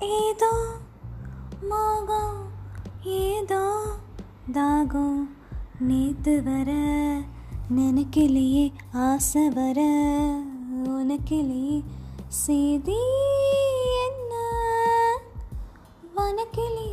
ஏதோ மோகம் ஏதோ தாகம் நேத்து வர நினைக்கலையே ஆசை வர உனக்கிலேயே செய்தி என்ன வனக்கிலே